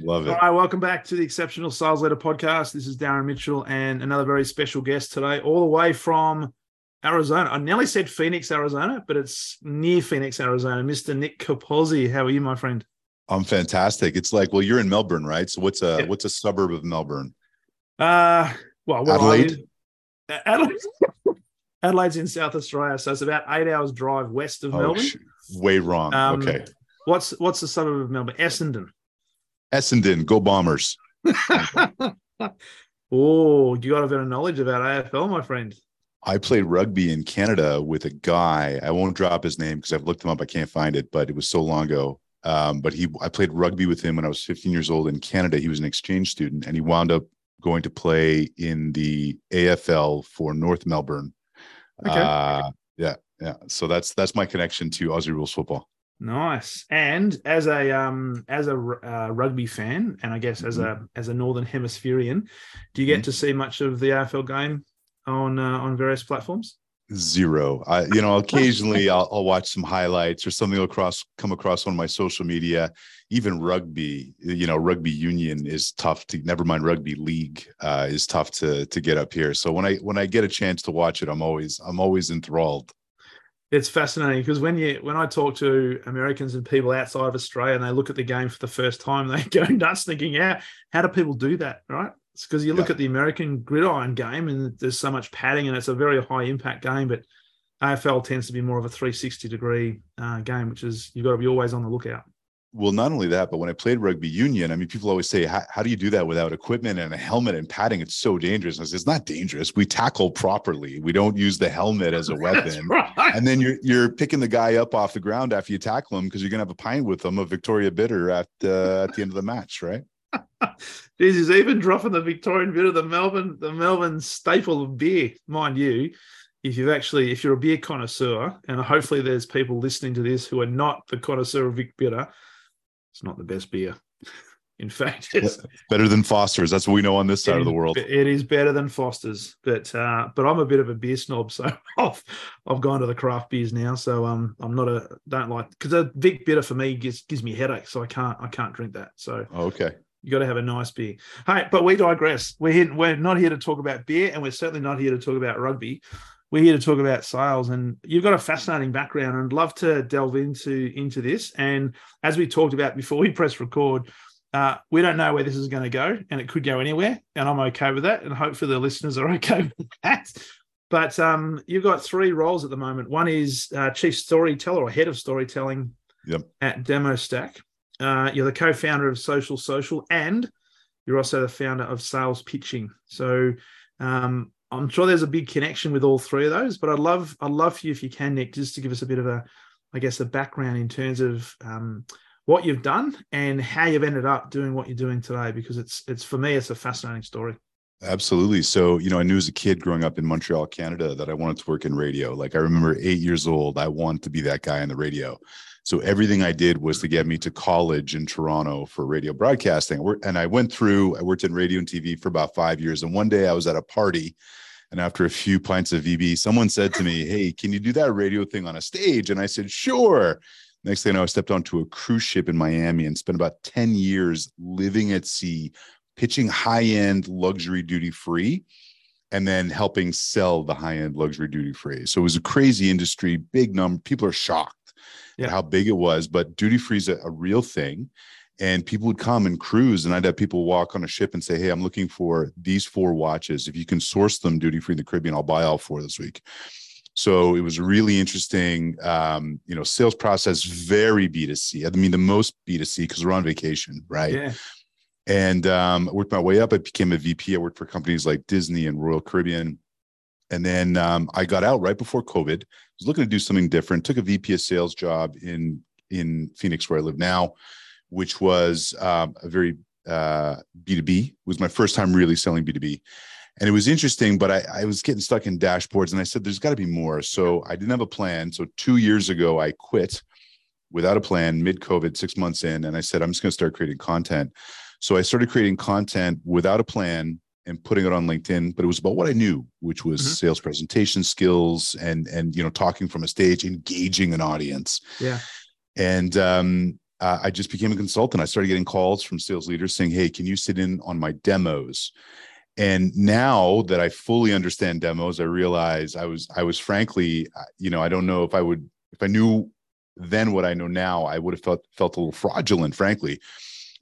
Love it. All right, welcome back to the Exceptional Sales Leader Podcast. This is Darren Mitchell and another very special guest today, all the way from Arizona. I nearly said Phoenix, Arizona, but it's near Phoenix, Arizona. Mr. Nick Capozzi. How are you, my friend? I'm fantastic. It's like, well, you're in Melbourne, right? So what's a yeah. what's a suburb of Melbourne? Uh well, Adelaide. Adelaide. Adelaide's in South Australia, so it's about eight hours drive west of oh, Melbourne. Sh- way wrong. Um, okay. What's what's the suburb of Melbourne? Essendon. Essendon, go Bombers. oh, you got a bit of knowledge about AFL, my friend. I played rugby in Canada with a guy. I won't drop his name because I've looked him up. I can't find it, but it was so long ago. Um, but he, I played rugby with him when I was 15 years old in Canada. He was an exchange student, and he wound up going to play in the AFL for North Melbourne. Okay. Uh, yeah, yeah. So that's that's my connection to Aussie rules football. Nice. And as a um as a uh, rugby fan, and I guess as mm-hmm. a as a Northern Hemispherian, do you get mm-hmm. to see much of the AFL game on uh, on various platforms? Zero. I you know occasionally I'll, I'll, watch some highlights or something across come across on my social media. Even rugby, you know, rugby union is tough to. Never mind rugby league uh, is tough to to get up here. So when I when I get a chance to watch it, I'm always I'm always enthralled it's fascinating because when you when I talk to Americans and people outside of Australia and they look at the game for the first time, they go nuts thinking, "Yeah, how do people do that?" Right? It's because you look yeah. at the American gridiron game and there's so much padding and it's a very high impact game, but AFL tends to be more of a 360 degree uh, game, which is you've got to be always on the lookout well, not only that, but when I played rugby union, I mean, people always say, how, do you do that without equipment and a helmet and padding? It's so dangerous. I said, it's not dangerous. We tackle properly. We don't use the helmet as a weapon. Right. And then you're you're picking the guy up off the ground after you tackle him because you're gonna have a pint with him, a Victoria bitter at uh, at the end of the match, right? This is even dropping the Victorian bitter, the Melbourne, the Melbourne staple of beer, mind you. If you've actually, if you're a beer connoisseur, and hopefully there's people listening to this who are not the connoisseur of Vic bitter it's not the best beer. In fact, it's better than Foster's. That's what we know on this side of the world. It is better than Foster's, but uh, but I'm a bit of a beer snob, so I've I've gone to the craft beers now. So um, I'm not a don't like because a Vic bitter for me gives gives me headache, so I can't I can't drink that. So okay, you got to have a nice beer. Hey, but we digress. We're here, we're not here to talk about beer, and we're certainly not here to talk about rugby we're here to talk about sales and you've got a fascinating background and I'd love to delve into into this. And as we talked about before we press record uh, we don't know where this is going to go and it could go anywhere and i'm okay with that and hopefully the listeners are okay with that. But um, you've got three roles at the moment. One is uh, chief storyteller or head of storytelling yep. at demostack. Uh, you're the co-founder of social social and you're also the founder of sales pitching. So um, I'm sure there's a big connection with all three of those, but I'd love I'd love for you if you can, Nick, just to give us a bit of a, I guess, a background in terms of um, what you've done and how you've ended up doing what you're doing today, because it's it's for me it's a fascinating story. Absolutely. So, you know, I knew as a kid growing up in Montreal, Canada, that I wanted to work in radio. Like I remember eight years old, I wanted to be that guy in the radio. So everything I did was to get me to college in Toronto for radio broadcasting. And I went through, I worked in radio and TV for about five years. And one day I was at a party and after a few pints of VB, someone said to me, Hey, can you do that radio thing on a stage? And I said, Sure. Next thing I know, I stepped onto a cruise ship in Miami and spent about 10 years living at sea, pitching high end luxury duty free, and then helping sell the high end luxury duty free. So it was a crazy industry, big number. People are shocked yeah. at how big it was, but duty free is a, a real thing and people would come and cruise and i'd have people walk on a ship and say hey i'm looking for these four watches. If you can source them duty free in the caribbean i'll buy all four this week. So it was really interesting um, you know sales process very b2c i mean the most b2c because we're on vacation right? Yeah. and um, I worked my way up. I became a vp i worked for companies like disney and royal caribbean. And then um, i got out right before covid. I was looking to do something different. Took a vp of sales job in in phoenix where i live now which was um, a very uh, B2B. It was my first time really selling B2B. And it was interesting, but I, I was getting stuck in dashboards and I said, there's got to be more. So I didn't have a plan. So two years ago, I quit without a plan mid COVID, six months in. And I said, I'm just going to start creating content. So I started creating content without a plan and putting it on LinkedIn, but it was about what I knew, which was mm-hmm. sales presentation skills and and you know talking from a stage, engaging an audience. Yeah. And um, uh, I just became a consultant. I started getting calls from sales leaders saying, "Hey, can you sit in on my demos?" And now that I fully understand demos, I realize I was I was frankly, uh, you know, I don't know if I would if I knew then what I know now, I would have felt felt a little fraudulent, frankly.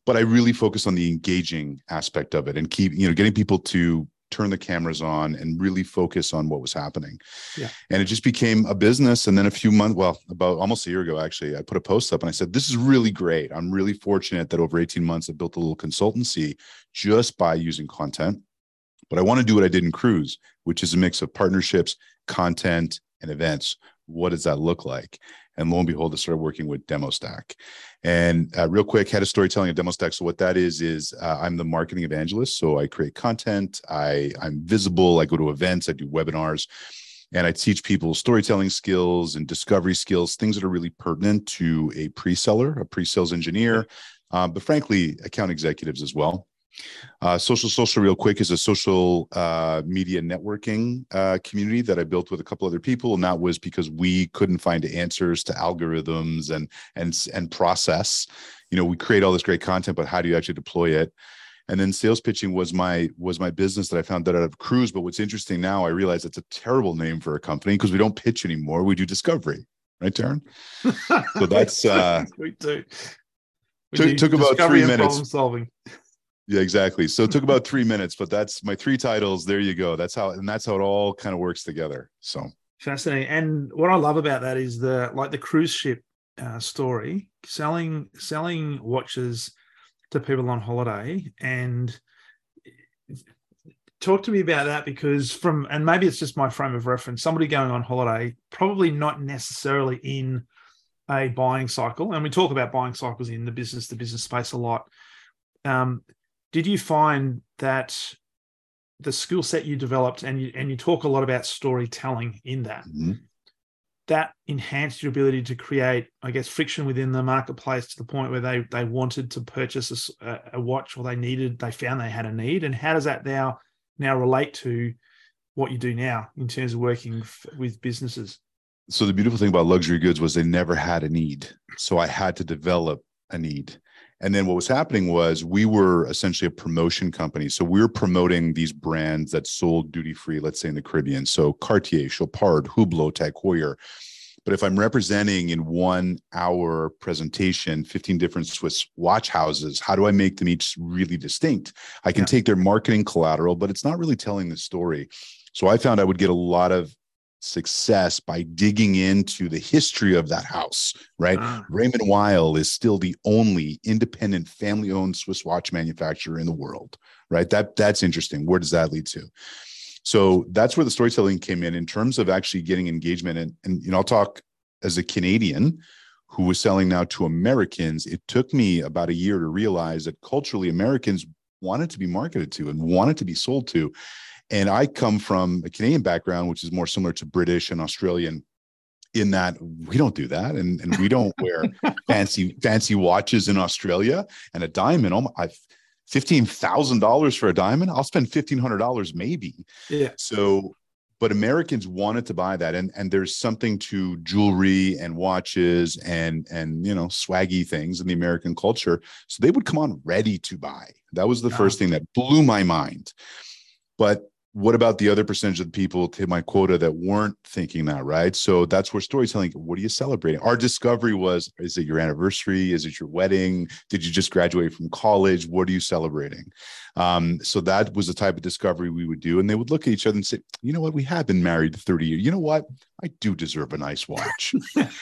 But I really focus on the engaging aspect of it and keep, you know, getting people to turn the cameras on and really focus on what was happening. Yeah. And it just became a business. And then a few months, well, about almost a year ago, actually, I put a post up and I said, This is really great. I'm really fortunate that over 18 months I built a little consultancy just by using content. But I want to do what I did in Cruise, which is a mix of partnerships, content, and events. What does that look like? And lo and behold, I started working with DemoStack. And uh, real quick, head of storytelling at DemoStack. So what that is is uh, I'm the marketing evangelist. So I create content. I I'm visible. I go to events. I do webinars, and I teach people storytelling skills and discovery skills, things that are really pertinent to a pre-seller, a pre-sales engineer, uh, but frankly, account executives as well. Uh, social Social, real quick, is a social uh, media networking uh, community that I built with a couple other people, and that was because we couldn't find answers to algorithms and and and process. You know, we create all this great content, but how do you actually deploy it? And then sales pitching was my was my business that I found that out of Cruise. But what's interesting now, I realize it's a terrible name for a company because we don't pitch anymore; we do discovery, right, Darren? so that's uh, we do. We took, do took about three minutes. Problem solving. Yeah, exactly. So it took about three minutes, but that's my three titles. There you go. That's how, and that's how it all kind of works together. So fascinating. And what I love about that is the like the cruise ship uh, story, selling selling watches to people on holiday, and talk to me about that because from and maybe it's just my frame of reference. Somebody going on holiday, probably not necessarily in a buying cycle, and we talk about buying cycles in the business the business space a lot. Um, did you find that the skill set you developed and you and you talk a lot about storytelling in that mm-hmm. that enhanced your ability to create i guess friction within the marketplace to the point where they they wanted to purchase a, a watch or they needed they found they had a need? And how does that now now relate to what you do now in terms of working f- with businesses? So the beautiful thing about luxury goods was they never had a need. So i had to develop a need and then what was happening was we were essentially a promotion company. So we were promoting these brands that sold duty free, let's say in the Caribbean. So Cartier, Chopard, Hublot, Tag Heuer. But if I'm representing in one hour presentation 15 different Swiss watch houses, how do I make them each really distinct? I can yeah. take their marketing collateral, but it's not really telling the story. So I found I would get a lot of success by digging into the history of that house, right? Ah. Raymond Weil is still the only independent family owned Swiss watch manufacturer in the world, right? That that's interesting. Where does that lead to? So that's where the storytelling came in in terms of actually getting engagement and and you know I'll talk as a Canadian who was selling now to Americans, it took me about a year to realize that culturally Americans wanted to be marketed to and wanted to be sold to and I come from a Canadian background, which is more similar to British and Australian in that we don't do that and, and we don't wear fancy fancy watches in Australia and a diamond. Oh, I've fifteen thousand dollars for a diamond. I'll spend fifteen hundred dollars maybe. Yeah. So, but Americans wanted to buy that, and and there's something to jewelry and watches and and you know swaggy things in the American culture. So they would come on ready to buy. That was the first thing that blew my mind. But what about the other percentage of the people to my quota that weren't thinking that right? So that's where storytelling what are you celebrating? Our discovery was is it your anniversary? Is it your wedding? Did you just graduate from college? What are you celebrating? Um, so that was the type of discovery we would do. And they would look at each other and say you know what? We have been married 30 years you know what? I do deserve a nice watch.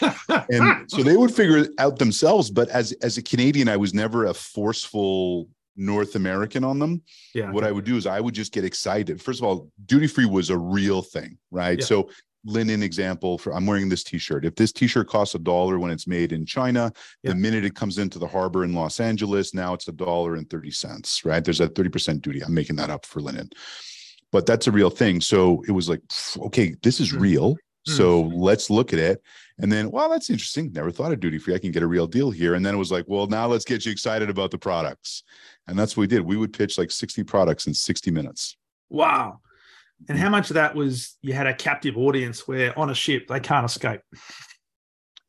And so they would figure it out themselves. But as as a canadian i was never a forceful North American on them, yeah. what I would do is I would just get excited. First of all, duty free was a real thing, right? Yeah. So linen example for I'm wearing this t-shirt. If this t-shirt costs a dollar when it's made in China, Yeah. the minute it comes into the harbor in Los Angeles, now it's a dollar and 30 cents, right? There's a 30% duty. I'm making that up for linen. But that's a real thing. So it was like, okay, this is Mm. real. So hmm. let's look at it. And then, well, that's interesting. Never thought of duty free. I can get a real deal here. And then it was like, well, now let's get you excited about the products. And that's what we did. We would pitch like 60 products in 60 minutes. Wow. And hmm. how much of that was you had a captive audience where on a ship they can't escape?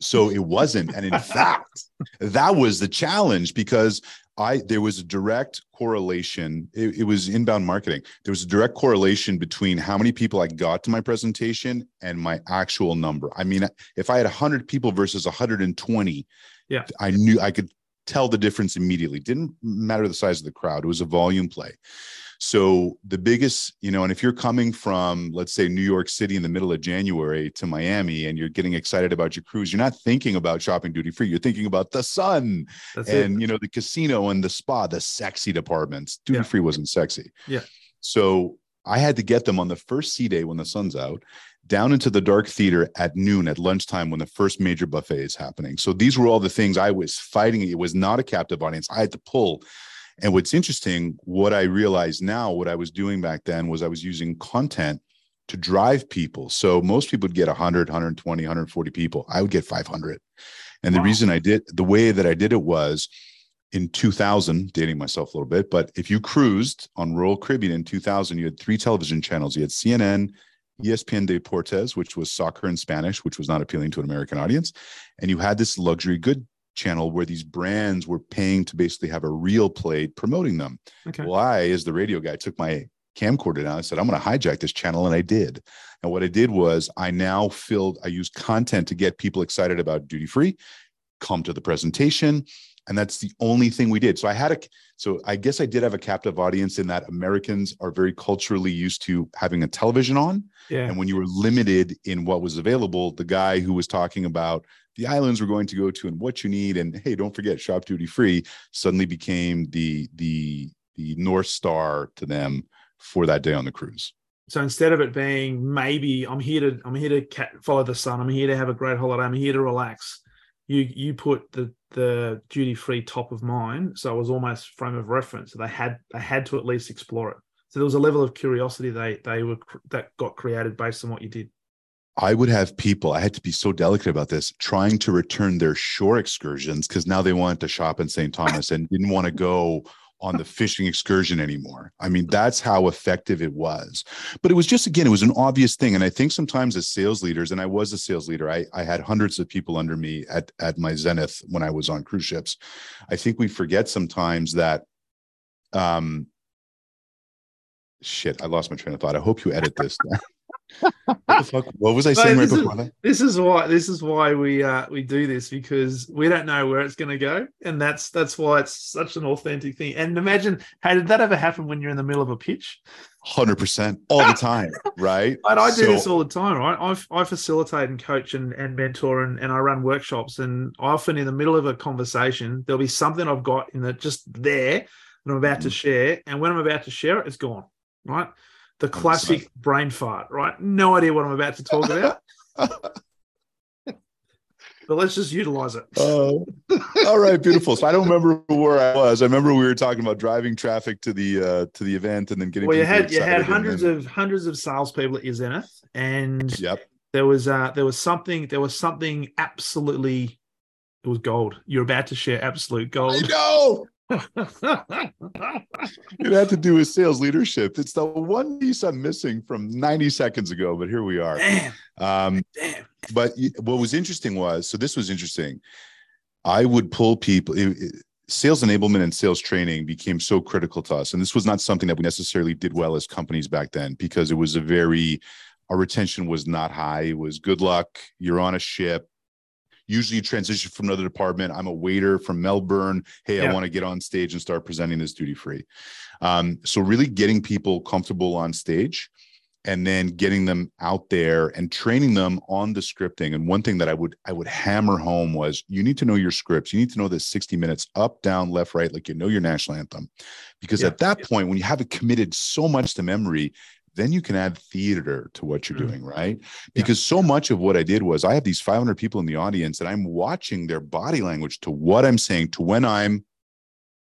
So it wasn't. And in fact, that was the challenge because I there was a direct correlation. It, it was inbound marketing. There was a direct correlation between how many people I got to my presentation and my actual number. I mean, if I had 100 people versus 120, Yeah. I knew I could tell the difference immediately. Didn't matter the size of the crowd. It was a volume play. So the biggest, you know, and if you're coming from, let's say, New York City in the middle of January to Miami and you're getting excited about your cruise, you're not thinking about shopping duty free. You're thinking about the sun That's and it. you know the casino and the spa, the sexy departments. Duty Yeah. free wasn't sexy. Yeah. So I had to get them on the first sea day when the sun's out, down into the dark theater at noon at lunchtime when the first major buffet is happening. So these were all the things I was fighting. It was not a captive audience. I had to pull. And what's interesting, what I realize now, what I was doing back then was I was using content to drive people. So most people would get 100, 120, 140 people. I would get 500. And the Wow. reason I did the way that I did it was in 2000, dating myself a little bit, but if you cruised on Royal Caribbean in 2000, you had three television channels. You had CNN, ESPN Deportes, which was soccer in Spanish, which was not appealing to an American audience. And you had this luxury good channel where these brands were paying to basically have a reel played promoting them. Okay. Well, I, as the radio guy, took my camcorder down. I said, I'm going to hijack this channel. And I did. And what I did was I now filled, I used content to get people excited about duty free, come to the presentation. And that's the only thing we did. So I had a, so I guess I did have a captive audience in that Americans are very culturally used to having a television on. yeah. And when you were limited in what was available, the guy who was talking about the islands we're going to go to and what you need, and hey, don't forget shop duty free, suddenly became the the the north star to them for that day on the cruise. So instead of it being maybe I'm here to I'm here to follow the sun, I'm here to have a great holiday, I'm here to relax. You you put the the duty free top of mind, so it was almost frame of reference. So they had they had to at least explore it. So there was a level of curiosity they they were that got created based on what you did. I would have people, I had to be so delicate about this, trying to return their shore excursions because now they wanted to shop in St. Thomas and didn't want to go on the fishing excursion anymore. I mean, that's how effective it was. But it was just, again, it was an obvious thing. And I think sometimes as sales leaders, and I was a sales leader, I, I had hundreds of people under me at, at my zenith when I was on cruise ships. I think we forget sometimes that, um, shit, I lost my train of thought. I hope you edit this. what the fuck? What was I saying right before that? This is why this is why we uh we do this because we don't know where it's going to go, and that's that's why it's such an authentic thing. And imagine, hey, did that ever happen when you're in the middle of a pitch? Hundred percent all the time, right? And I do So- this all the time, right? I, I facilitate and coach and, and mentor and, and I run workshops. And often in the middle of a conversation, there'll be something I've got in that just there that I'm about to Mhm. share. And when I'm about to share it, it's gone, right? The classic brain fart, right? No idea what I'm about to talk about, but let's just utilize it. Oh, all right, beautiful. So I don't remember where I was. I remember we were talking about driving traffic to the uh to the event and then getting. well, you had you had hundreds then- of hundreds of salespeople at your zenith, and Yep. there was uh there was something there was something absolutely it was gold. You're about to share absolute I gold. know. It had to do with sales leadership. It's the one piece I'm missing from 90 seconds ago, but here we are. damn, Um, damn. but what was interesting was so this was interesting. I would pull people. it- it- sales enablement and sales training became so critical to us, and this was not something that we necessarily did well as companies back then because it was a very our retention was not high. It was good luck. You're on a ship. Usually, you transition from another department. I'm a waiter from Melbourne. Hey, Yeah. I want to get on stage and start presenting this duty free. Um, so, really getting people comfortable on stage and then getting them out there and training them on the scripting and one thing that i would i would hammer home was you need to know your scripts you need to know this 60 minutes up down left right like you know your national anthem because Yeah, at that yeah. point when you have it committed so much to memory then you can add theater to what you're mm. doing, right? Because yeah. so much of what I did was I have these 500 people in the audience and I'm watching their body language to what I'm saying, to when I'm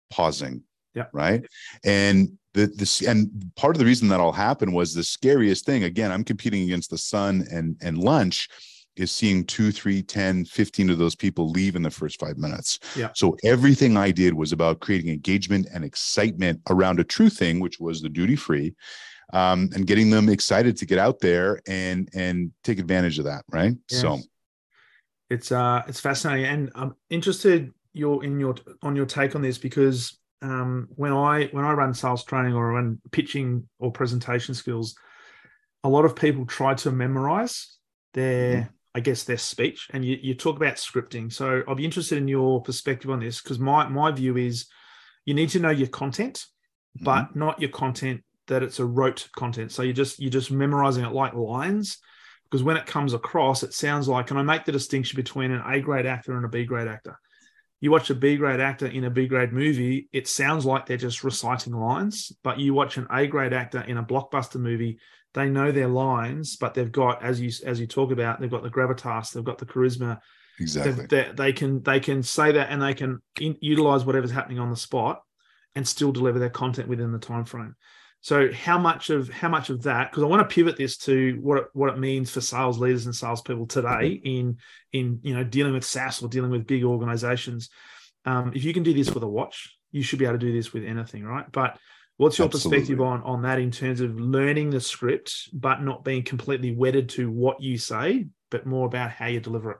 pausing. Yeah. Right. And the this and part of the reason that all happened was the scariest thing. Again, I'm competing against the sun and and lunch is seeing two, three, 10, 15 of those people leave in the first five minutes. Yeah. So everything I did was about creating engagement and excitement around a true thing, which was the duty free um, and getting them excited to get out there and and take advantage of that right yes. so it's uh it's fascinating and i'm interested your in your on your take on this because um when i when i run sales training or run pitching or presentation skills a lot of people try to memorize their mm-hmm. I guess their speech, and you, you talk about scripting. So I'll be interested in your perspective on this because my my view is you need to know your content, but mm-hmm. not your content that it's a rote content. So you just you're just memorizing it like lines because when it comes across, it sounds like, and I make the distinction between an A grade actor and a B grade actor. You watch a B grade actor in a B grade movie, it sounds like they're just reciting lines, but you watch an A grade actor in a blockbuster movie, they know their lines, but they've got, as you as you talk about, they've got the gravitas, they've got the charisma. Exactly. They, they can they can say that and they can in, utilize whatever's happening on the spot and still deliver their content within the time frame. So how much of how much of that? Because I want to pivot this to what it, what it means for sales leaders and salespeople today in in you know dealing with SaaS or dealing with big organizations. Um, if you can do this with a watch, you should be able to do this with anything, right? But what's your Absolutely. perspective on on that in terms of learning the script, but not being completely wedded to what you say, but more about how you deliver it?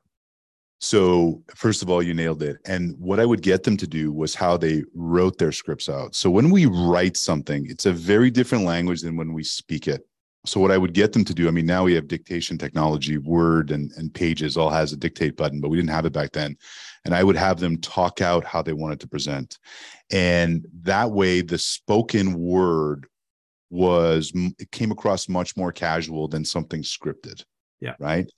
So, first of all, you nailed it. And what I would get them to do was how they wrote their scripts out. So, when we write something, it's a very different language than when we speak it. So, what I would get them to do, I mean, now we have dictation technology, Word and, and Pages all has a dictate button, but we didn't have it back then. And I would have them talk out how they wanted to present. And that way, the spoken word was, it came across much more casual than something scripted. Yeah. Right.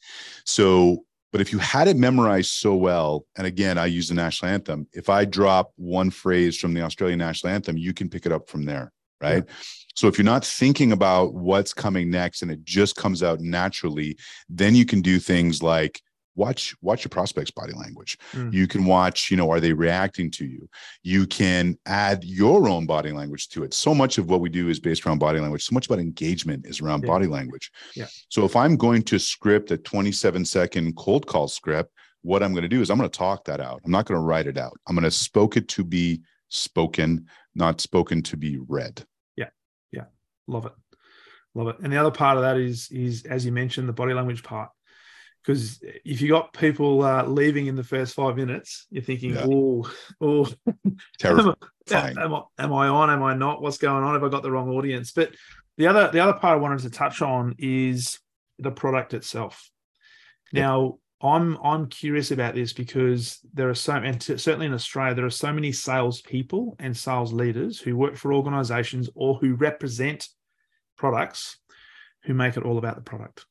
So, but if you had it memorized so well, and again, I use the national anthem, if I drop one phrase from the Australian national anthem, you can pick it up from there. Right. Yeah. So if you're not thinking about what's coming next and it just comes out naturally, then you can do things like watch watch your prospects body language. Mm. you can watch you know are they reacting to you? You can add your own body language to it. So much of what we do is based around body language. So much about engagement is around yeah. body language. Yeah. So if i'm going to script a 27 second cold call script what i'm going to do is i'm going to talk that out. I'm not going to write it out. I'm going to spoke it to be spoken not spoken to be read. Yeah. Yeah. Love it. Love it. And the other part of that is is as you mentioned the body language part because if you got people uh, leaving in the first five minutes, you're thinking, yeah. oh, oh, terrible. am, am, I, am I on? Am I not? What's going on? Have I got the wrong audience? But the other the other part I wanted to touch on is the product itself. Now, I'm I'm curious about this because there are so and certainly in Australia there are so many salespeople and sales leaders who work for organisations or who represent products who make it all about the product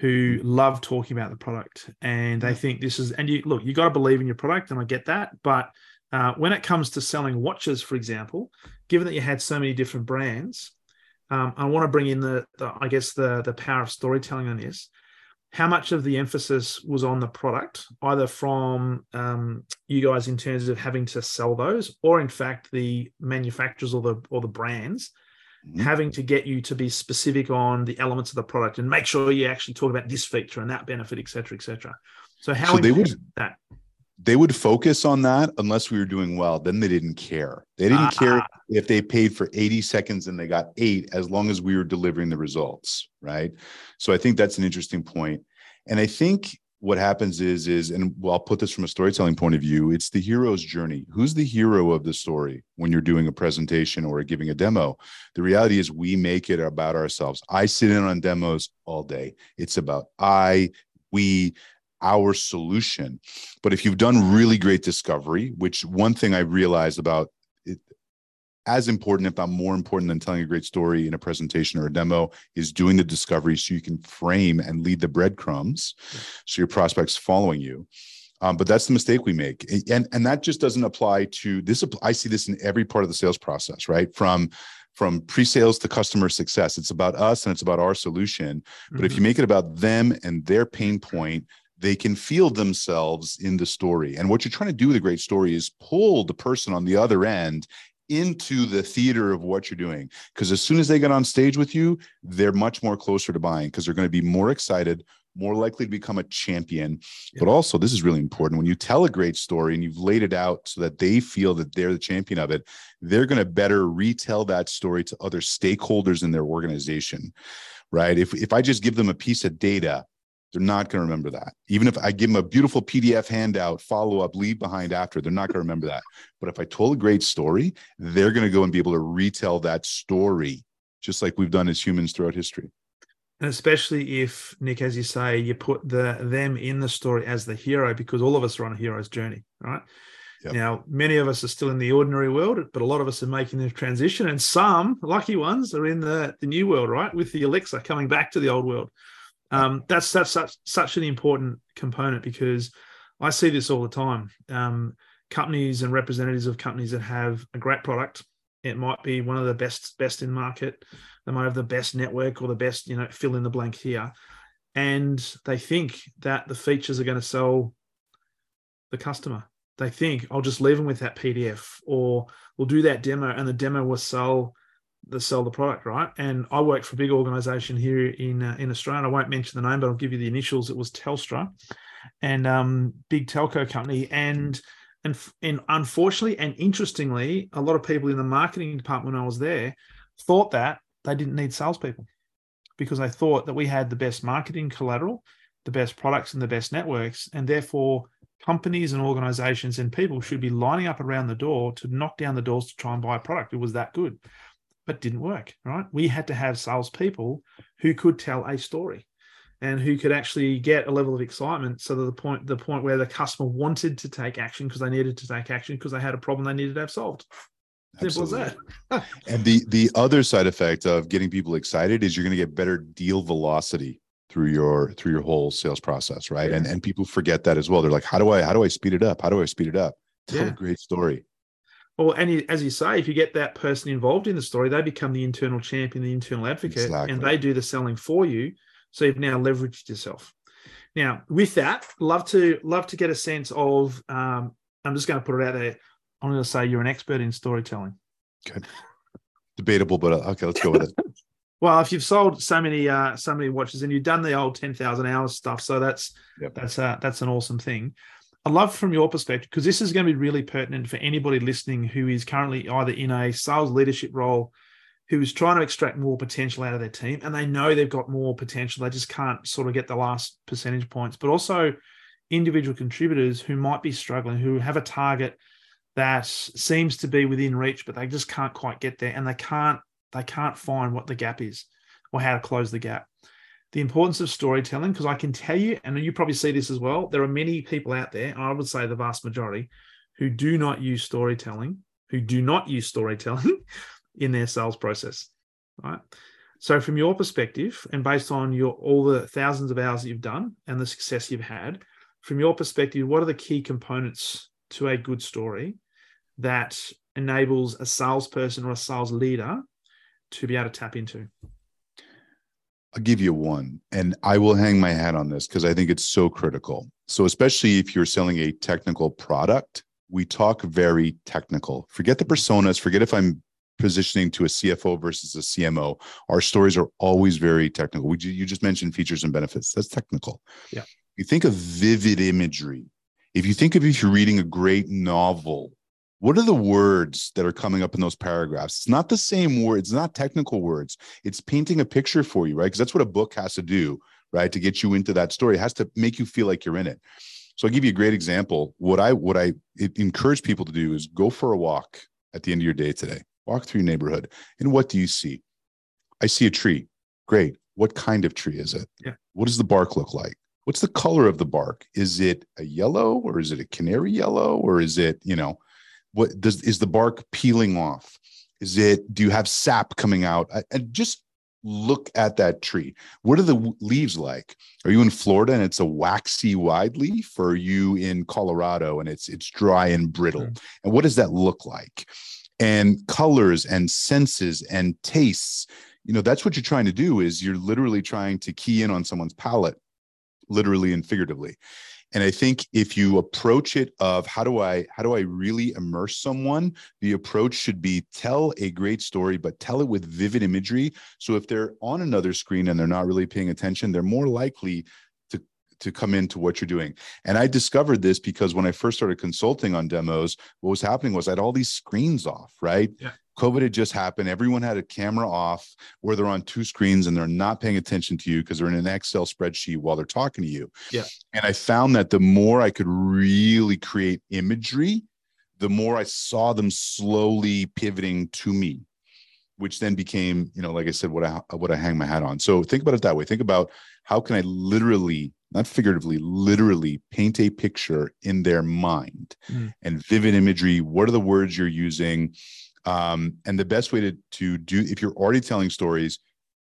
who love talking about the product and they think this is and you look you got to believe in your product and i get that but uh, when it comes to selling watches for example given that you had so many different brands um, i want to bring in the, the, i guess the the power of storytelling on this. How much of the emphasis was on the product either from um, you guys in terms of having to sell those or in fact the manufacturers or the or the brands mm-hmm. having to get you to be specific on the elements of the product and make sure you actually talk about this feature and that benefit, et cetera, et cetera. So how so they would that they would focus on that unless we were doing well. Then they didn't care. They didn't uh, care if they paid for 80 seconds and they got eight, as long as we were delivering the results. Right. So I think that's an interesting point. And I think what happens is is and I'll put this from a storytelling point of view it's the hero's journey. Who's the hero of the story when you're doing a presentation or giving a demo? The reality is we make it about ourselves. I sit in on demos all day. It's about i we our solution. But if you've done really great discovery which one thing i realized about as important, if not more important than telling a great story in a presentation or a demo, is doing the discovery so you can frame and lead the breadcrumbs yeah. so your prospects following you. Um, but that's the mistake we make. And, and that just doesn't apply to this. I see this in every part of the sales process, right? From from pre-sales to customer success. It's about us and it's about our solution. But mm-hmm. if you make it about them and their pain point, they can feel themselves in the story. And what you're trying to do with a great story is pull the person on the other end into the theater of what you're doing. Because as soon as they get on stage with you, they're much more closer to buying because they're going to be more excited, more likely to become a champion. Yeah. But also, this is really important. When you tell a great story and you've laid it out so that they feel that they're the champion of it, they're going to better retell that story to other stakeholders in their organization. Right. If, if I just give them a piece of data, they're not going to remember that. Even if I give them a beautiful PDF handout, follow up, leave behind after, they're not going to remember that. But if I told a great story, they're going to go and be able to retell that story, just like we've done as humans throughout history and especially if Nick, as you say, you put the them in the story as the hero, because all of us are on a hero's journey, right? Yep. Now, many of us are still in the ordinary world, but a lot of us are making the transition, and some lucky ones are in the, the new world, right? With the elixir coming back to the old world. Um, that's that's such such an important component because I see this all the time. Um, companies and representatives of companies that have a great product, it might be one of the best best in market they might have the best network or the best, you know, fill in the blank here. And they think that the features are going to sell the customer. They think I'll just leave them with that PDF or we'll do that demo and the demo will sell the sell the product, right? And I work for a big organization here in uh, in Australia. I won't mention the name, but I'll give you the initials. It was Telstra, and um, big telco company. And and and unfortunately and interestingly, a lot of people in the marketing department when I was there thought that they didn't need salespeople because they thought that we had the best marketing collateral, the best products, and the best networks. And therefore, companies and organizations and people should be lining up around the door to knock down the doors to try and buy a product. It was that good, but didn't work, right? We had to have salespeople who could tell a story and who could actually get a level of excitement so that the point the point where the customer wanted to take action because they needed to take action because they had a problem they needed to have solved Simple as that. and the the other side effect of getting people excited is you're going to get better deal velocity through your through your whole sales process, right? Yeah. And and people forget that as well. They're like, how do I how do I speed it up? How do I speed it up? Tell yeah. a great story. Well, and as you say, if you get that person involved in the story, they become the internal champion, the internal advocate, exactly. and they do the selling for you. So you've now leveraged yourself. Now, with that, love to love to get a sense of. Um, I'm just going to put it out there. I'm going to say you're an expert in storytelling. Okay. Debatable, but uh, okay, let's go with it. well, if you've sold so many uh, so many watches and you've done the old ten thousand hours stuff, so that's yep. that's uh, that's an awesome thing. I love from your perspective because this is going to be really pertinent for anybody listening who is currently either in a sales leadership role, who is trying to extract more potential out of their team, and they know they've got more potential, they just can't sort of get the last percentage points. But also individual contributors who might be struggling, who have a target that seems to be within reach, but they just can't quite get there, and they can't they can't find what the gap is or how to close the gap. The importance of storytelling, because I can tell you, and you probably see this as well, there are many people out there, I would say the vast majority, who do not use storytelling, who do not use storytelling in their sales process. Right. So, from your perspective, and based on your all the thousands of hours that you've done and the success you've had, from your perspective, what are the key components to a good story that enables a salesperson or a sales leader to be able to tap into? I'll give you one, and I will hang my hat on this because I think it's so critical. So, especially if you're selling a technical product, we talk very technical. Forget the personas, forget if I'm positioning to a CFO versus a CMO. Our stories are always very technical. We, you just mentioned features and benefits. That's technical. Yeah. You think of vivid imagery, if you think of if you're reading a great novel, what are the words that are coming up in those paragraphs? It's not the same words, it's not technical words. It's painting a picture for you, right? Because that's what a book has to do, right? To get you into that story. It has to make you feel like you're in it. So I'll give you a great example. What I what I encourage people to do is go for a walk at the end of your day today. Walk through your neighborhood. And what do you see? I see a tree. Great. What kind of tree is it? Yeah. What does the bark look like? what's the color of the bark? Is it a yellow or is it a canary yellow or is it, you know, what does is the bark peeling off? Is it do you have sap coming out? And just look at that tree. What are the leaves like? Are you in Florida and it's a waxy wide leaf or are you in Colorado and it's it's dry and brittle? Mm-hmm. And what does that look like? and colors and senses and tastes you know that's what you're trying to do is you're literally trying to key in on someone's palate literally and figuratively and i think if you approach it of how do i how do i really immerse someone the approach should be tell a great story but tell it with vivid imagery. So if they're on another screen and they're not really paying attention they're more likely to to come into what you're doing. And i discovered this because when i first started consulting on demos what was happening was i had all these screens off right? Yeah. COVID had just happened. Everyone had a camera off where they're on two screens and they're not paying attention to you because they're in an Excel spreadsheet while they're talking to you. Yeah. And I found that the more I could really create imagery, the more I saw them slowly pivoting to me, which then became, you know, like I said, what I what I hang my hat on. So think about it that way. Think about how can I literally, not figuratively, literally paint a picture in their mind Mm. and vivid imagery. What are the words you're using? Um, and the best way to to do if you're already telling stories,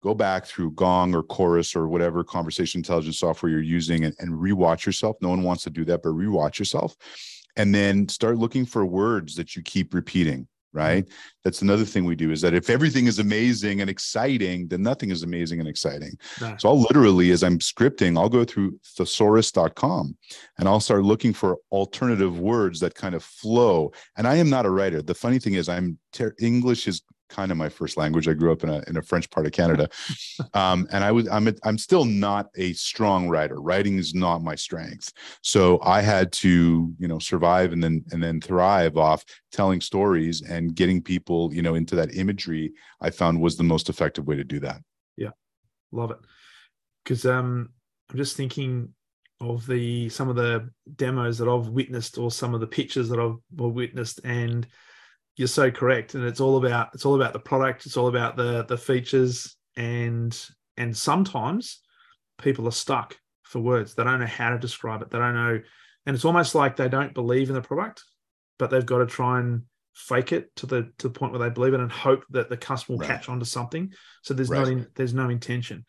go back through Gong or Chorus or whatever conversation intelligence software you're using and, and rewatch yourself. No one wants to do that, but rewatch yourself, and then start looking for words that you keep repeating. Right. Mm-hmm. That's another thing we do is that if everything is amazing and exciting, then nothing is amazing and exciting. No. So I'll literally, as I'm scripting, I'll go through thesaurus.com and I'll start looking for alternative words that kind of flow. And I am not a writer. The funny thing is, I'm ter- English is kind of my first language. I grew up in a in a French part of Canada, um, and I was I'm a, I'm still not a strong writer. Writing is not my strength. So I had to you know survive and then and then thrive off telling stories and getting people you know into that imagery. I found was the most effective way to do that. Yeah, love it because um i'm just thinking of the some of the demos that i've witnessed or some of the pictures that i've witnessed and you're so correct. And it's all about it's all about the product. It's all about the the features. And and sometimes people are stuck for words. They don't know how to describe it. They don't know. And it's almost like they don't believe in the product but they've got to try and fake it to the to the point where they believe it and hope that the customer will Right. catch on to something. So there's Right. not in, there's no intention.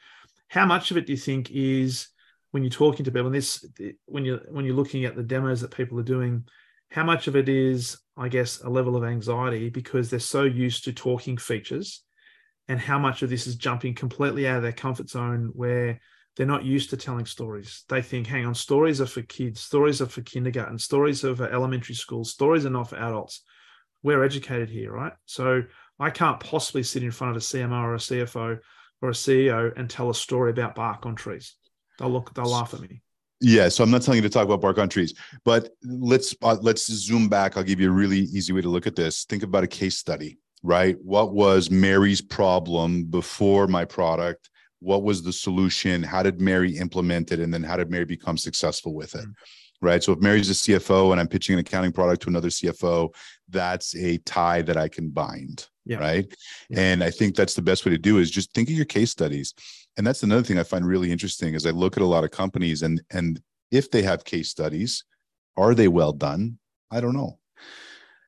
How much of it do you think is when you're talking to people and this when you're when you're looking at the demos that people are doing how much of it is i guess a level of anxiety because they're so used to talking features and how much of this is jumping completely out of their comfort zone where they're not used to telling stories. They think hang on stories are for kids stories are for kindergarten stories are for elementary school stories are not for adults. We're educated here right? So i can't possibly sit in front of a cmo or a cfo or a ceo and tell a story about bark on trees. They'll look they'll laugh at me Yeah, so I'm not telling you to talk about bark on trees, but let's uh, let's zoom back. I'll give you a really easy way to look at this. Think about a case study, right? What was Mary's problem before my product? What was the solution? How did Mary implement it? And then how did Mary become successful with it? Mm. Right. So if Mary's a CFO and I'm pitching an accounting product to another CFO, that's a tie that I can bind. Yeah. Right. Yeah. And I think that's the best way to do is just think of your case studies. And that's another thing I find really interesting is I look at a lot of companies and and if they have case studies, are they well done? I don't know.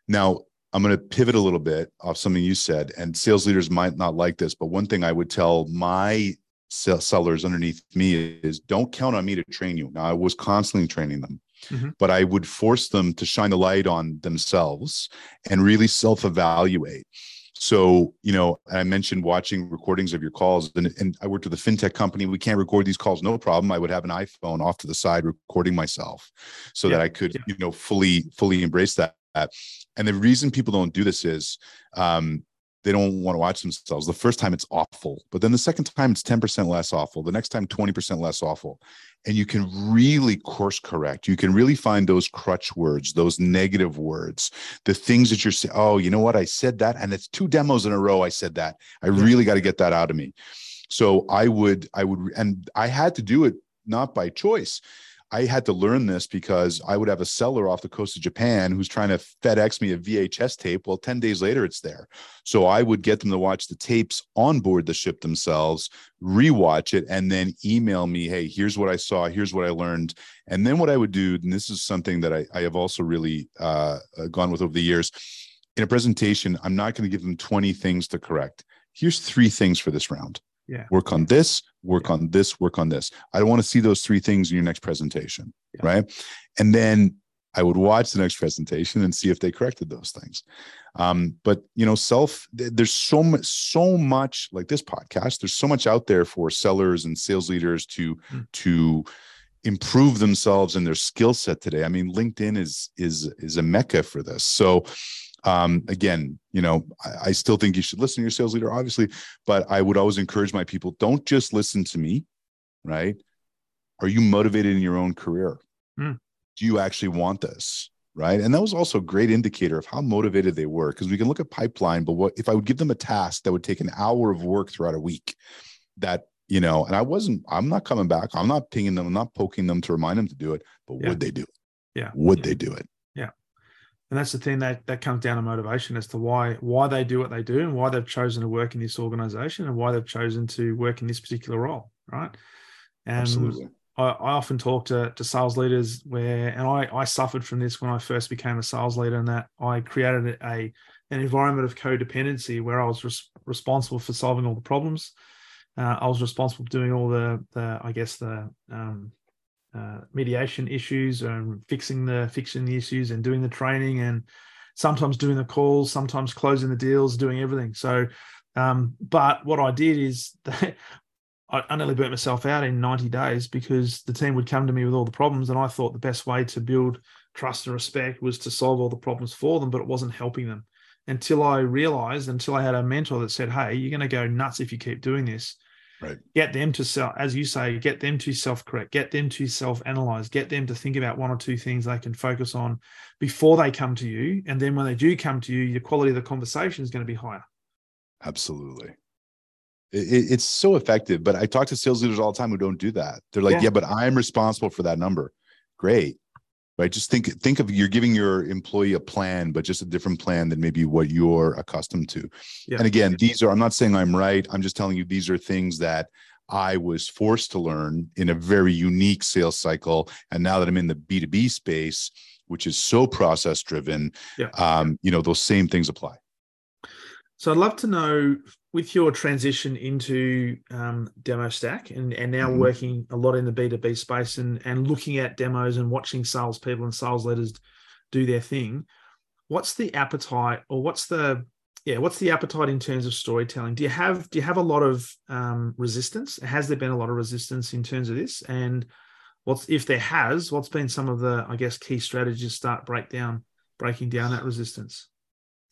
Now, I'm going to pivot a little bit off something you said, and sales leaders might not like this, but one thing I would tell my sellers underneath me is don't count on me to train you. Now, I was constantly training them, Mhm. but I would force them to shine the light on themselves and really self evaluate. So, you know, I mentioned watching recordings of your calls, and, and I worked with a fintech company. We can't record these calls, no problem. I would have an iPhone off to the side recording myself so Yeah, that I could, yeah. you know, fully, fully embrace that. And the reason people don't do this is um, they don't want to watch themselves. The first time it's awful, but then the second time it's 10% less awful. The next time, 20% less awful. And you can really course correct. You can really find those crutch words, those negative words, the things that you're saying. Oh, you know what? I said that. And it's two demos in a row. I said that. I really got to get that out of me. So I would, I would, and I had to do it not by choice. I had to learn this because I would have a seller off the coast of Japan who's trying to FedEx me a VHS tape. Well, 10 days later, it's there. So I would get them to watch the tapes on board the ship themselves, rewatch it, and then email me, hey, here's what I saw, here's what I learned. And then what I would do, and this is something that I, I have also really uh, uh, gone with over the years. In a presentation, I'm not going to give them 20 things to correct. Here's three things for this round Yeah. work on this, work Yeah. on this, work on this. I don't want to see those three things in your next presentation, Yeah. right? And then I would watch the next presentation and see if they corrected those things. Um, but you know, self there's so much, so much like this podcast. There's so much out there for sellers and sales leaders to mm. to improve themselves and their skill set today. I mean, LinkedIn is is is a mecca for this. So um, again, you know, I, I, still think you should listen to your sales leader, obviously, but I would always encourage my people don't just listen to me, right? Are you motivated in your own career? Mm. Do you actually want this? Right. And that was also a great indicator of how motivated they were because we can look at pipeline, but what if I would give them a task that would take an hour of work throughout a week that you know, and I wasn't, I'm not coming back. I'm not pinging them, I'm not poking them to remind them to do it, but yeah. would they do it? Yeah. Would yeah. they do it? And that's the thing that that comes down to motivation as to why why they do what they do and why they've chosen to work in this organization and why they've chosen to work in this particular role. Right. And Absolutely. I, I often talk to, to sales leaders where, and I, I suffered from this when I first became a sales leader, and that I created a an environment of codependency where I was res- responsible for solving all the problems. Uh, I was responsible for doing all the, the I guess the um, uh, mediation issues and fixing the fixing the issues and doing the training and sometimes doing the calls, sometimes closing the deals, doing everything. So, um, but what I did is I, nearly burnt myself out in 90 days because the team would come to me with all the problems. And I thought the best way to build trust and respect was to solve all the problems for them, but it wasn't helping them until I realized, until I had a mentor that said, Hey, you're going to go nuts if you keep doing this. Right. Get them to self, as you say, get them to self correct, get them to self analyze, get them to think about one or two things they can focus on before they come to you. And then when they do come to you, your quality of the conversation is going to be higher. Absolutely it, it's so effective. But I talk to sales leaders all the time who don't do that. They're like, yeah, yeah but I'm responsible for that number. Great. Right. Just think think of you're giving your employee a plan, but just a different plan than maybe what you're accustomed to. Yeah. And again, these are I'm not saying I'm right. I'm just telling you these are things that I was forced to learn in a very unique sales cycle. And now that I'm in the B2B space, which is so process driven, yeah. um, you know, those same things apply. So I'd love to know with your transition into um, Demostack and, and now mm-hmm. working a lot in the B2B space and, and looking at demos and watching salespeople and sales leaders do their thing, what's the appetite or what's the yeah, what's the appetite in terms of storytelling? Do you have do you have a lot of um, resistance? Has there been a lot of resistance in terms of this? And what's if there has, what's been some of the I guess key strategies to start break down breaking down that resistance?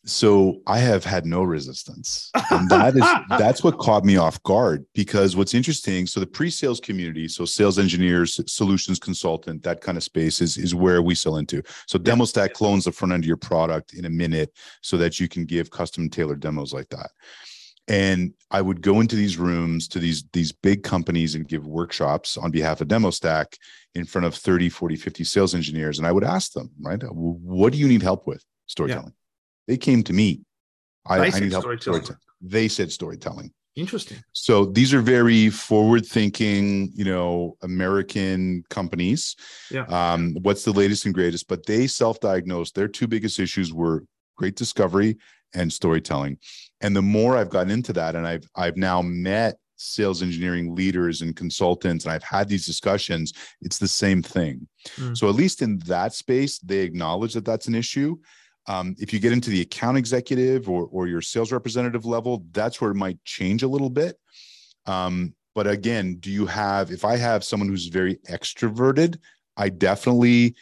So i have had no resistance. And that is that's what caught me off guard because what's interesting so the pre-sales community so sales engineers solutions consultant that kind of space is, is where we sell into. So Demostack clones the front end of your product in a minute so that you can give custom tailored demos like that. And i would go into these rooms to these these big companies and give workshops on behalf of Demostack in front of 30 40 50 sales engineers and i would ask them right what do you need help with storytelling? yeah they came to me. I, I need help storytelling. storytelling. They said storytelling. Interesting. So these are very forward-thinking, you know, American companies. Yeah. Um, what's the latest and greatest? But they self-diagnosed. Their two biggest issues were great discovery and storytelling. And the more I've gotten into that, and I've I've now met sales engineering leaders and consultants, and I've had these discussions. It's the same thing. Mm. So at least in that space, they acknowledge that that's an issue um, if you get into the account executive or, or your sales representative level, that's where it might change a little bit. Um, but again, do you have, if I have someone who's very extroverted, I definitely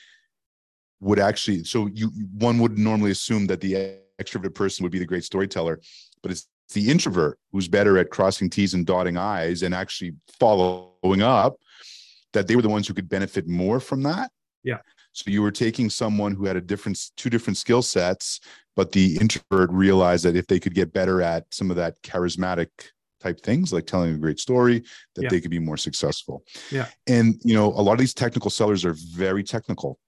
would actually, so you, one would normally assume that the extroverted person would be the great storyteller, but it's the introvert who's better at crossing T's and dotting I's and actually following up that they were the ones who could benefit more from that. Yeah. So you were taking someone who had a different, two different skill sets, but the introvert realized that if they could get better at some of that charismatic type things like telling a great story that yeah. they could be more successful. Yeah. And you know a lot of these technical sellers are very technical.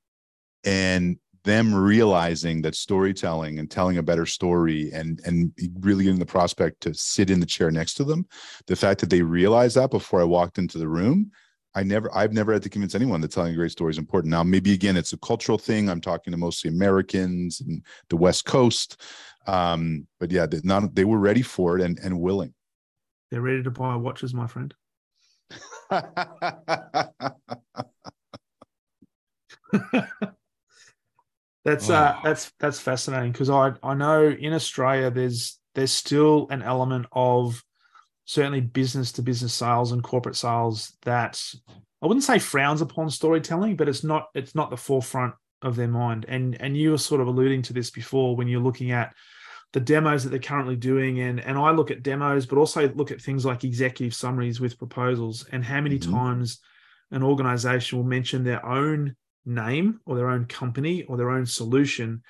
And them realizing that storytelling and telling a better story and and really getting the prospect to sit in the chair next to them the fact that they realized that before i walked into the room I never, I've never had to convince anyone that telling a great story is important. Now, maybe again, it's a cultural thing. I'm talking to mostly Americans and the West Coast, um, but yeah, they, not, they were ready for it and and willing. They're ready to buy watches, my friend. That's Oh. uh that's that's fascinating because I I know in Australia there's there's still an element of certainly business to business sales and corporate sales that I wouldn't say frowns upon storytelling, but it's not it's not the forefront of their mind. And and you were sort of alluding to this before when you're looking at the demos that they're currently doing and and I look at demos but also look at things like executive summaries with proposals and how many Mhm. times an organization will mention their own name or their own company or their own solution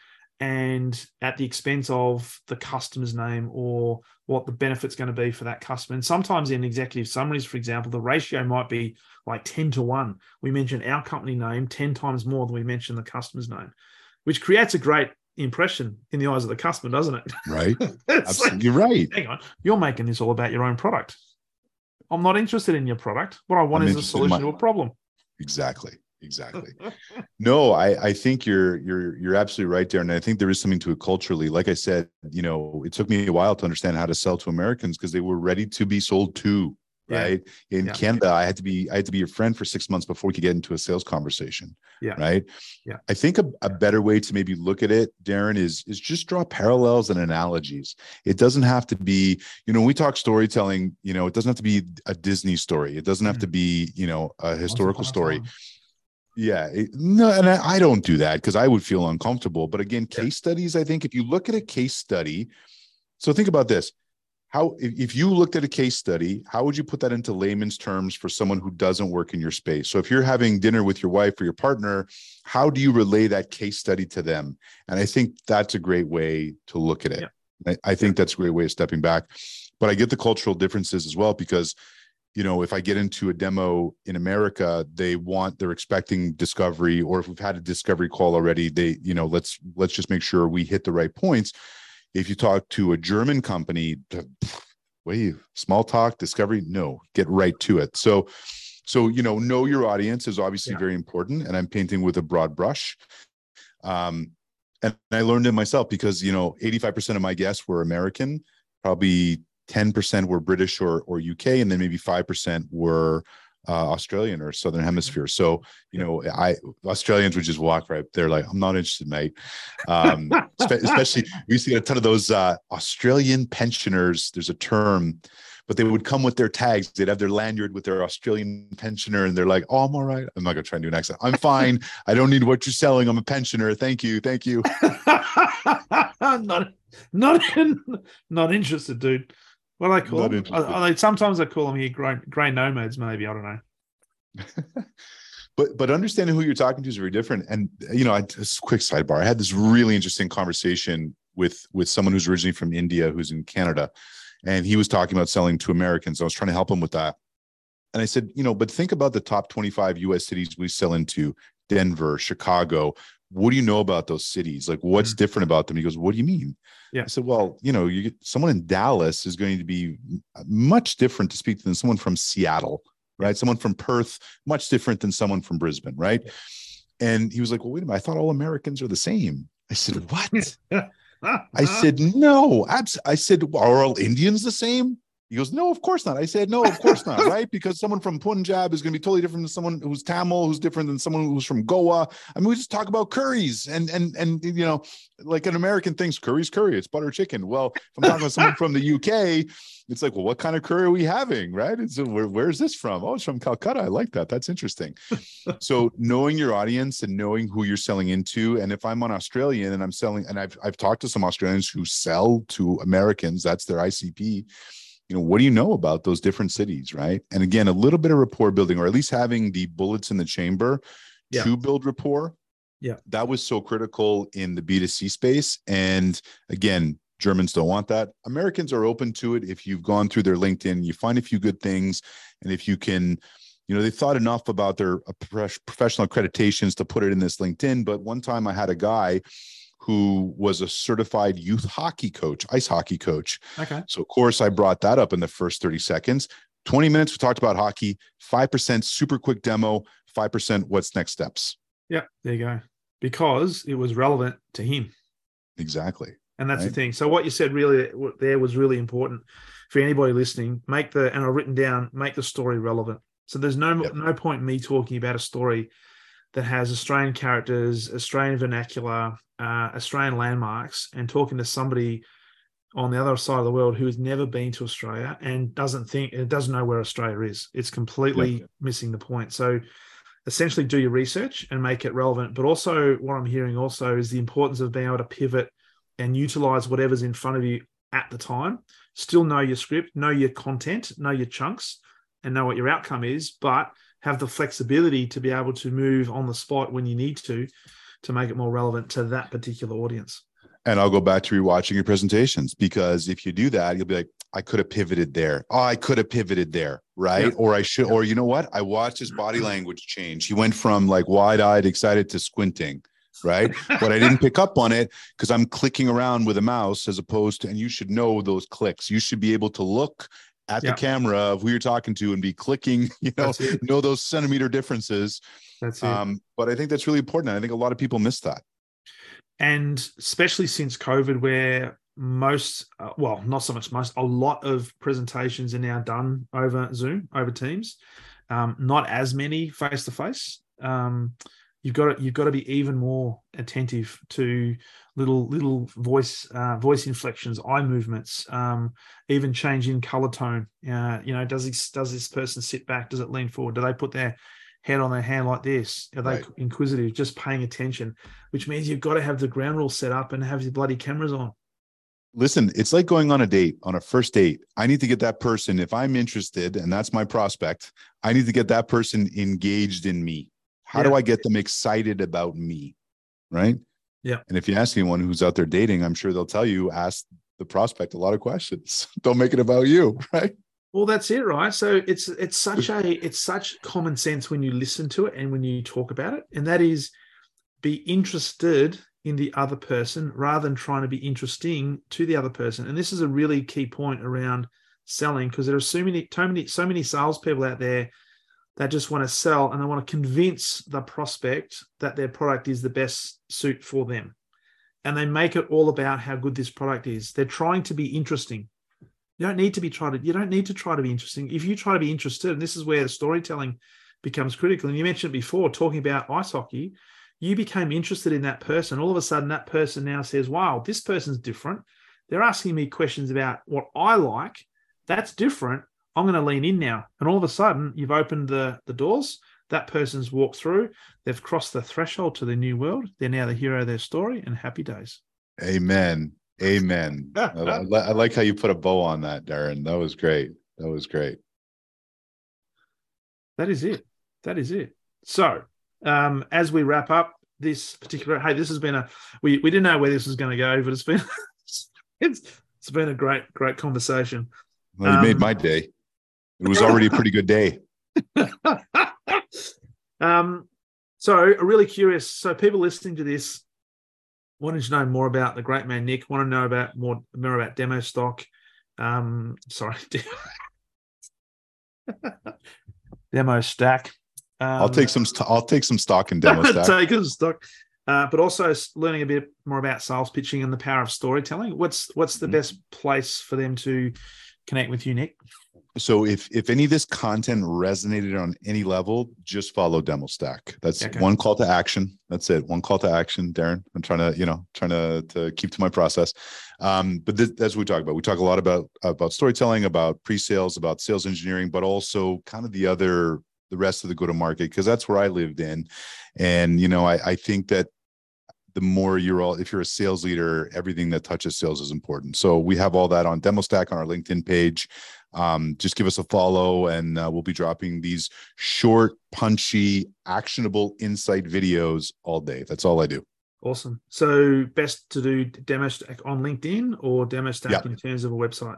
and at the expense of the customer's name or what the benefit's going to be for that customer. And sometimes in executive summaries, for example, the ratio might be like 10 to 1. We mention our company name 10 times more than we mention the customer's name, which creates a great impression in the eyes of the customer, doesn't it? Right. It's like, right. hang on, you're making this all about your own product. I'm not interested in your product. What I want I'm is a solution my- to a problem. Exactly. Exactly. No, I, I think you're you're you're absolutely right there. And I think there is something to it culturally. Like I said, you know, it took me a while to understand how to sell to Americans because they were ready to be sold to. Yeah. Right. In Yeah. Canada, I had to be I had to be your friend for six months before we could get into a sales conversation. Yeah. Right. Yeah. I think a, a better way to maybe look at it, Darren, is is just draw parallels and analogies. It doesn't have to be, you know, when we talk storytelling, you know, it doesn't have to be a Disney story. It doesn't have Mm. to be, you know, a historical story. Yeah, it- no, and I, I don't do that because I would feel uncomfortable. But again, Yeah. case studies, I think if you look at a case study, so think about this: how if, if you looked at a case study, how would you put that into layman's terms for someone who doesn't work in your space? So if you're having dinner with your wife or your partner, how do you relay that case study to them? And I think that's a great way to look at it. I, I think that's a great way of stepping back. But I get the cultural differences as well because you know, if I get into a demo in America, they want they're expecting discovery, or if we've had a discovery call already, they, you know, let's let's just make sure we hit the right points. If you talk to a German company, you small talk, discovery? No, get right to it. So so you know, know your audience is obviously Yeah. very important, and I'm painting with a broad brush. Um, and I learned it myself because you know, 85% of my guests were American, probably 10% were British or or UK, and then maybe 5% were uh, Australian or Southern Hemisphere. So, you know, I Australians would just walk right. They're like, I'm not interested, mate. Um, especially we used to get a ton of those uh, Australian pensioners. There's a term, but they would come with their tags. They'd have their lanyard with their Australian pensioner, and they're like, "Oh, I'm all right. I'm not gonna try and do an accent. I'm fine. I don't need what you're selling. I'm a pensioner. Thank you, thank you." not not not interested, dude. What do I call Not them? interested. I, I, sometimes I call them here grey, grey nomads, maybe. I don't know. but but understanding who you're talking to is very different and you know I, just a quick sidebar i had this really interesting conversation with with someone who's originally from india who's in canada and he was talking about selling to americans i was trying to help him with that and i said you know but think about the top 25 us cities we sell into denver chicago what do you know about those cities? Like what's Mm. different about them? He goes what do you mean? Yeah. i said well you know you get someone in dallas is going to be much different to speak to than someone from seattle right? Someone from perth much different than someone from brisbane right? And he was like well wait a minute i thought all americans are the same. I said what? I said no abs- i said are all indians the same he goes no of course not. I said no of course not right? Because someone from punjab is going to be totally different than someone who's tamil who's different than someone who's from goa. I mean we just talk about curries and and and you know like an american thinks curry's curry it's butter chicken. Well if i'm talking about someone from the uk it's like well what kind of curry are we having right? It's where, where's this from? Oh it's from calcutta. I like that. That's interesting. So knowing your audience and knowing who you're selling into and if i'm on australian and i'm selling and i've, I've talked to some australians who sell to americans that's their icp you know what do you know about those different cities right? And again a little bit of rapport building or at least having the bullets in the chamber Yeah. to build rapport. Yeah. that was so critical in the b2c space. And again germans don't want that. Americans are open to it. If you've gone through their linkedin you find a few good things. And if you can you know they thought enough about their uh, professional accreditations to put it in this linkedin. But one time i had a guy who was a certified youth hockey coach ice hockey coach okay. so of course I brought that up in the first 30 seconds. 20 minutes, we talked about hockey, 5% super quick demo, 5% what's next steps. Yeah, there you go. Because it was relevant to him. Exactly. And that's the thing. So what you said really there was really important for anybody listening. Make the and I've written down make the story relevant. So there's no Yep. no point in me talking about a story that has Australian characters, Australian vernacular, uh, Australian landmarks, and talking to somebody on the other side of the world who has never been to Australia and doesn't think it doesn't know where Australia is. It's completely yeah. missing the point. So essentially do your research and make it relevant. But also what I'm hearing also is the importance of being able to pivot and utilize whatever's in front of you at the time. Still know your script, know your content, know your chunks, and know what your outcome is, but have the flexibility to be able to move on the spot when you need to to make it more relevant to that particular audience. And I'll go back to rewatching your presentations because if you do that, you'll be like, I could have pivoted there. Oh, I could have pivoted there, right? Yeah. Or I should, yeah. or you know what? I watched his body language change. He went from like wide-eyed, excited to squinting, right? but I didn't pick up on it because I'm clicking around with a mouse as opposed to, and you should know those clicks. You should be able to look at yeah. the camera of who you're talking to and be clicking, you know, know those centimeter differences. That's it. Um, but I think that's really important. I think a lot of people miss that. And especially since COVID, where most, uh, well, not so much most, a lot of presentations are now done over Zoom, over Teams, um, not as many face to face. You've got to, you've got to be even more attentive to little little voice uh, voice inflections, eye movements, um, even changing color tone. Uh, you know, does this does this person sit back? Does it lean forward? Do they put their head on their hand like this? Are they right. inquisitive? Just paying attention, which means you've got to have the ground rules set up and have your bloody cameras on. Listen, it's like going on a date, on a first date. I need to get that person, if I'm interested and that's my prospect, I need to get that person engaged in me. How yeah. do I get them excited about me? Right. Yeah. And if you ask anyone who's out there dating, I'm sure they'll tell you, ask the prospect a lot of questions. Don't make it about you. Right. Well, that's it, right? So it's it's such a it's such common sense when you listen to it and when you talk about it, and that is be interested in the other person rather than trying to be interesting to the other person. And this is a really key point around selling because there are so many, so many, so many salespeople out there that just want to sell and they want to convince the prospect that their product is the best suit for them. And they make it all about how good this product is. They're trying to be interesting. You don't need to be trying to, you don't need to try to be interesting. If you try to be interested, and this is where the storytelling becomes critical. And you mentioned before, talking about ice hockey, you became interested in that person. All of a sudden, that person now says, Wow, this person's different. They're asking me questions about what I like. That's different. I'm going to lean in now. And all of a sudden, you've opened the, the doors. That person's walked through. They've crossed the threshold to the new world. They're now the hero of their story and happy days. Amen. Amen. I, I, like how you put a bow on that, Darren. That was great. That was great. That is it. That is it. So, um, as we wrap up this particular, hey, this has been a we we didn't know where this was going to go, but it's been it's it's been a great great conversation. Well, you um, made my day. It was already a pretty good day. um, so really curious. So people listening to this wanted to know more about the great man Nick. Want to know about more more about demo stock. Um, sorry, Demostack. Um, I'll take some. St- I'll take some stock in demo stack. take some stock. Uh, but also learning a bit more about sales pitching and the power of storytelling. What's what's the mm-hmm. best place for them to connect with you, Nick? So if if any of this content resonated on any level just follow Demostack. That's okay. one call to action. That's it. One call to action darren. I'm trying to you know trying to, to keep to my process. Um, but this, that's what we talk about. We talk a lot about about storytelling about pre-sales about sales engineering but also kind of the other the rest of the go to market because that's where i lived in. And you know I, I think that the more you're all if you're a sales leader everything that touches sales is important. So we have all that on Demostack on our linkedin page um, just give us a follow and uh, we'll be dropping these short punchy actionable insight videos all day that's all i do awesome so best to do Demostack on linkedin or Demostack yeah. in terms of a website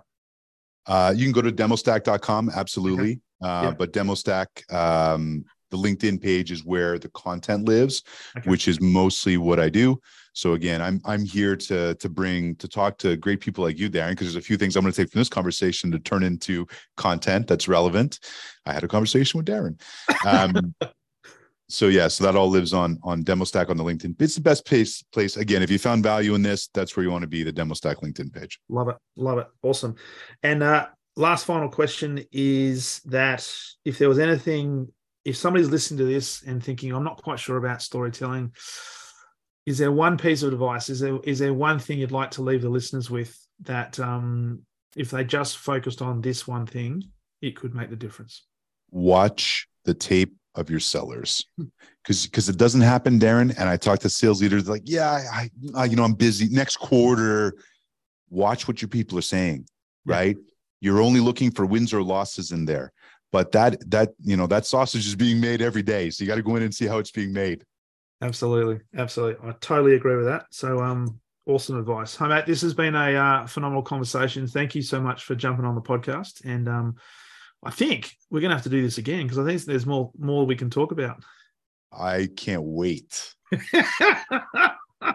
uh, you can go to demostack.com absolutely okay. uh, yeah. but demostack um, the LinkedIn page is where the content lives, okay. which is mostly what I do. So again, I'm I'm here to to bring to talk to great people like you, Darren, because there's a few things I'm going to take from this conversation to turn into content that's relevant. I had a conversation with Darren. Um, so yeah, so that all lives on on DemoStack on the LinkedIn. It's the best place. Place again. If you found value in this, that's where you want to be. The DemoStack LinkedIn page. Love it, love it, awesome. And uh, last final question is that if there was anything if somebody's listening to this and thinking, I'm not quite sure about storytelling, is there one piece of advice? Is there is there one thing you'd like to leave the listeners with that um, if they just focused on this one thing, it could make the difference? Watch the tape of your sellers. Because because it doesn't happen darren and i talk to sales leaders like yeah I, I you know i'm busy. Next quarter. Watch what your people are saying right? You're only looking for wins or losses in there but that that you know that sausage is being made every day so you got to go in and see how it's being made absolutely absolutely i totally agree with that so um awesome advice hi mate this has been a uh, phenomenal conversation thank you so much for jumping on the podcast and um I think we're going to have to do this again because I think there's more more we can talk about. I can't wait.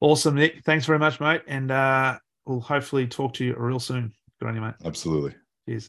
awesome, Nick. Thanks very much, mate. And uh, we'll hopefully talk to you real soon. Good on you, mate. Absolutely. Cheers.